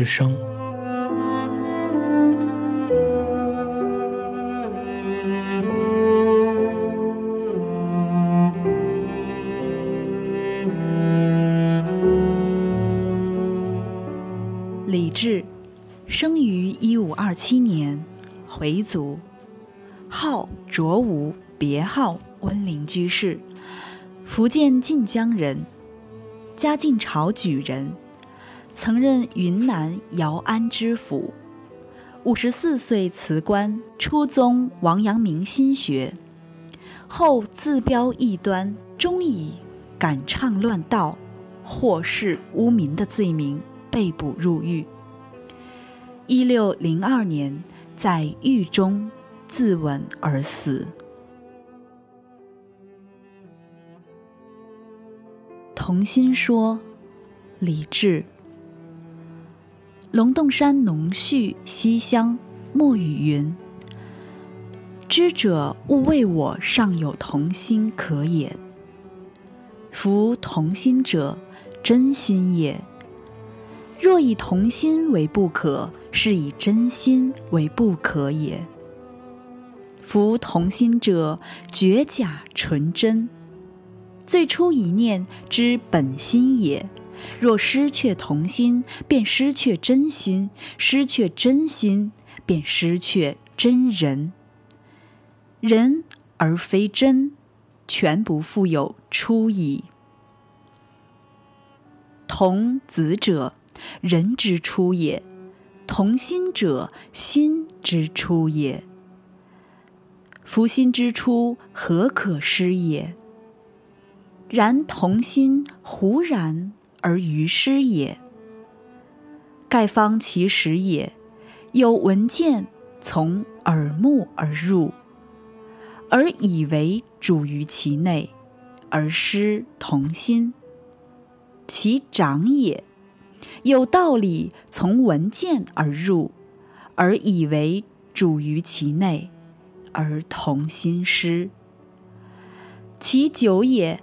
之声。李治，生于一五二七年，回族，号卓吾，别号温陵居士，福建晋江人，嘉靖朝举人，曾任云南姚安知府。五十四岁辞官，出宗王阳明心学，后自标异端，终以敢唱乱道、祸世污民的罪名。被捕入狱。一六零二年，在狱中自刎而死。童心说：“李治，龙洞山农序西厢莫雨云：‘知者勿谓我尚有童心可也。夫童心者，真心也。’”若以童心为不可，是以真心为不可也。夫童心者，绝假纯真，最初一念之本心也。若失却童心，便失却真心；失却真心，便失却真人。人而非真，全不复有初矣。童子者。人之初也，同心者心之初也。夫心之初，何可失也？然童心忽然而于失也。盖方其始也，有闻见从耳目而入，而以为主于其内，而失同心，其长也。有道理从闻见而入，而以为主于其内，而同心失。其久也，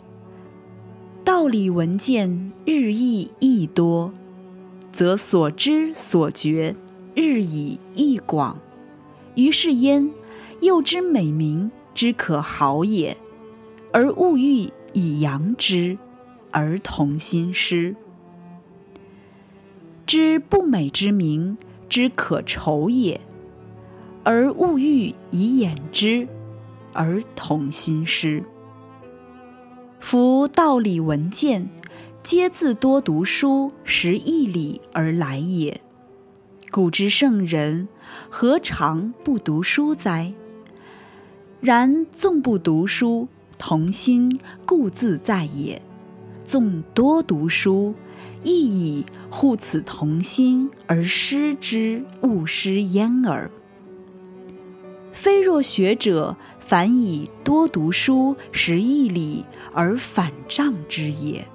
道理闻见日益益多，则所知所觉日以益广，于是焉又知美名之可好也，而物欲以扬之，而同心失。知不美之名之可愁也，而物欲以掩之，而同心失。夫道理文见，皆自多读书识义理而来也。古之圣人，何尝不读书哉？然纵不读书，童心固自在也；纵多读书，亦以护此童心而失之，勿失焉耳。非若学者凡以多读书识义理而反障之也。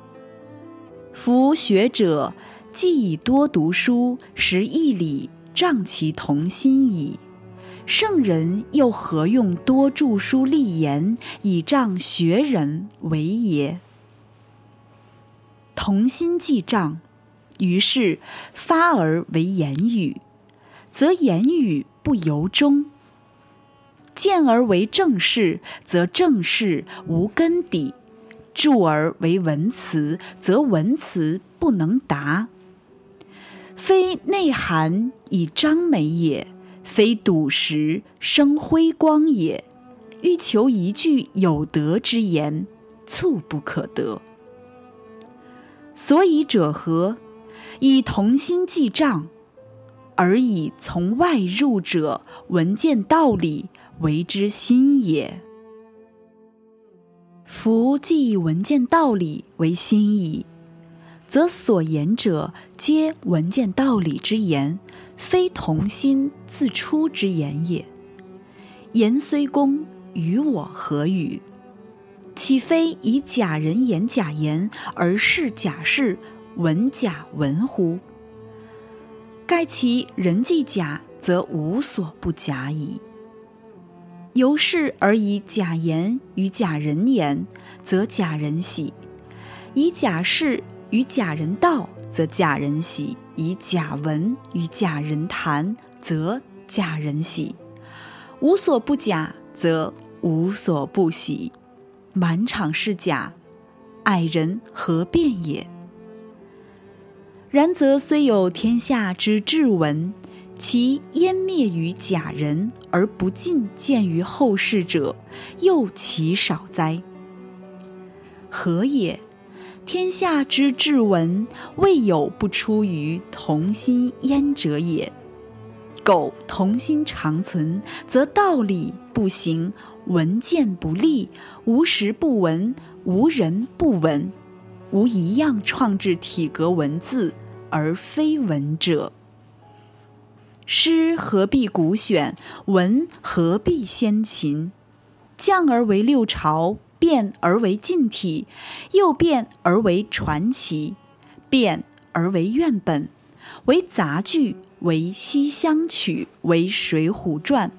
夫学者既以多读书识义理障其同心矣，圣人又何用多著书立言以仗学人为也？同心既障。于是发而为言语，则言语不由衷；见而为正事，则正事无根底；著而为文辞，则文辞不能达。非内涵以彰美也，非笃实生辉光也。欲求一句有德之言，猝不可得。所以者何？以同心记账，而以从外入者闻见道理为之心也。夫既以闻见道理为心矣，则所言者皆闻见道理之言，非同心自出之言也。言虽公，与我何与？岂非以假人言假言，而是假事？文假文乎？盖其人既假，则无所不假矣。由是而以假言与假人言，则假人喜；以假事与假人道，则假人喜；以假文与假人谈，则假人喜。无所不假，则无所不喜。满场是假，爱人何辩也？然则虽有天下之至文，其湮灭于假人而不尽见于后世者，又其少哉？何也？天下之至文，未有不出于同心焉者也。苟同心长存，则道理不行，文见不立，无时不闻，无人不闻，无一样创制体格文字而非文者。诗何必古选？文何必先秦？降而为六朝，变而为近体，又变而为传奇，变而为院本，为杂剧。为《西厢曲》，为《水浒传》，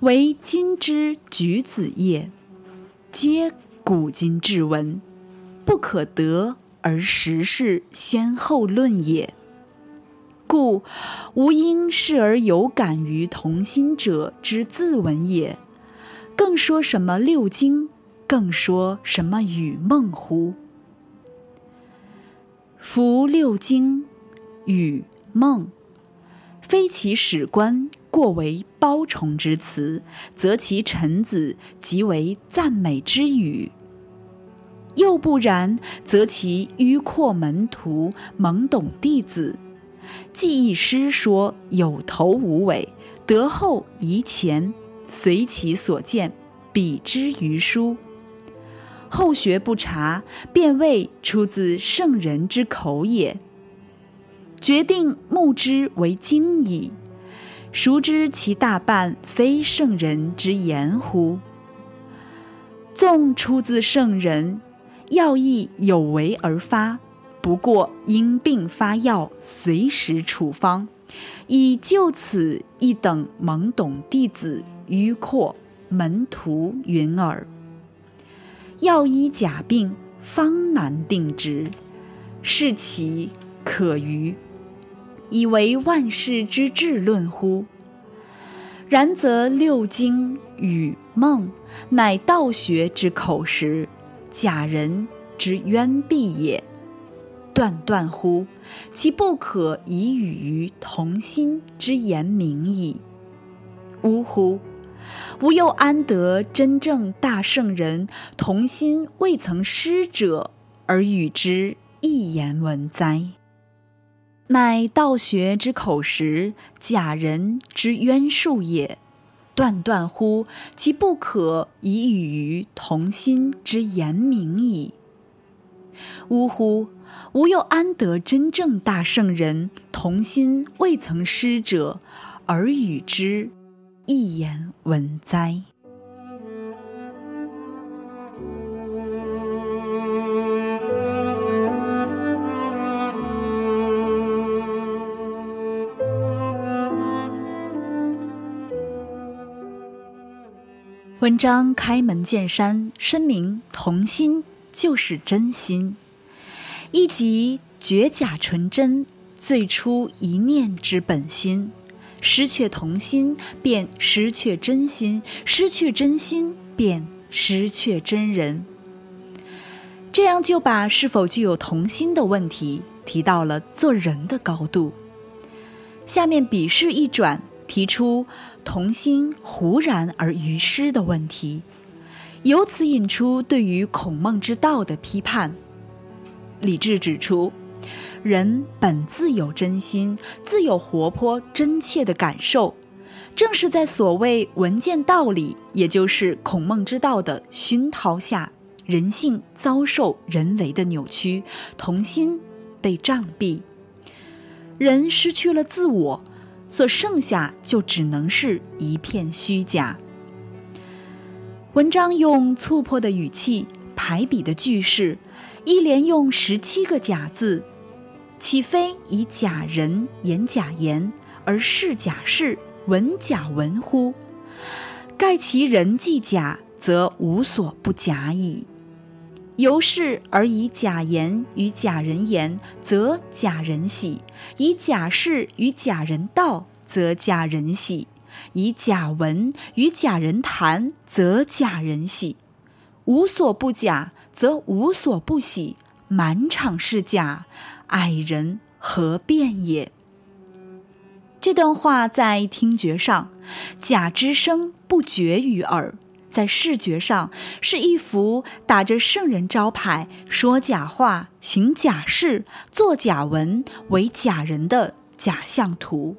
为今之举子业，皆古今至文，不可得而时事先后论也。故吾应视而有感于同心者之自文也，更说什么六经，更说什么与梦乎？夫六经、与梦。非其史官过为褒崇之词，则其臣子即为赞美之语；又不然，则其迂阔门徒、懵懂弟子，既一诗说有头无尾，得后遗前，随其所见，比之于书。后学不察，便谓出自圣人之口也。决定目之为经矣，孰知其大半非圣人之言乎？纵出自圣人，要亦有为而发，不过因病发药，随时处方，以就此一等懵懂弟子、迂阔门徒云耳。药医假病，方难定之，是其可于？以为万事之至论乎？然则六经与梦，乃道学之口实，假人之渊蔽也。断断乎？其不可以与于同心之言明矣。呜呼！吾又安得真正大圣人同心未曾失者，而与之一言文哉？乃道学之口实，假人之渊术也。断断乎？其不可以与于同心之言明矣。呜呼！吾又安得真正大圣人同心未曾失者，而与之一言文哉？文章开门见山声明，同心就是真心。一即绝假纯真，最初一念之本心。失却童心，便失去真心；失去真心，便失去真人。这样就把是否具有童心的问题提到了做人的高度。下面笔势一转。提出童心忽然而于失的问题，由此引出对于孔孟之道的批判。李治指出，人本自有真心，自有活泼真切的感受，正是在所谓闻见道理，也就是孔孟之道的熏陶下，人性遭受人为的扭曲，童心被障蔽，人失去了自我。所剩下就只能是一片虚假。文章用粗迫的语气、排比的句式，一连用十七个假字，岂非以假人言假言，而是假事闻假闻乎？盖其人既假，则无所不假矣。由是而以假言与假人言，则假人喜；以假事与假人道，则假人喜；以假文与假人谈，则假人喜。无所不假，则无所不喜。满场是假，矮人何辩也？这段话在听觉上，假之声不绝于耳。在视觉上是一幅打着圣人招牌、说假话、行假事、做假文、为假人的假象图，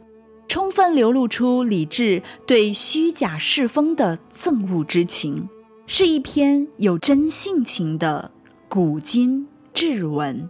充分流露出李治对虚假世风的憎恶之情，是一篇有真性情的古今志文。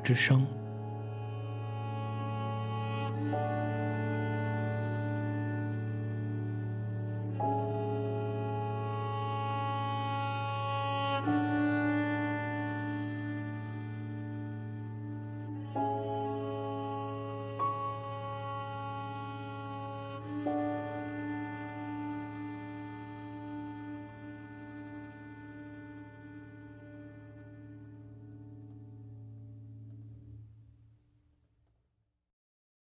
之声。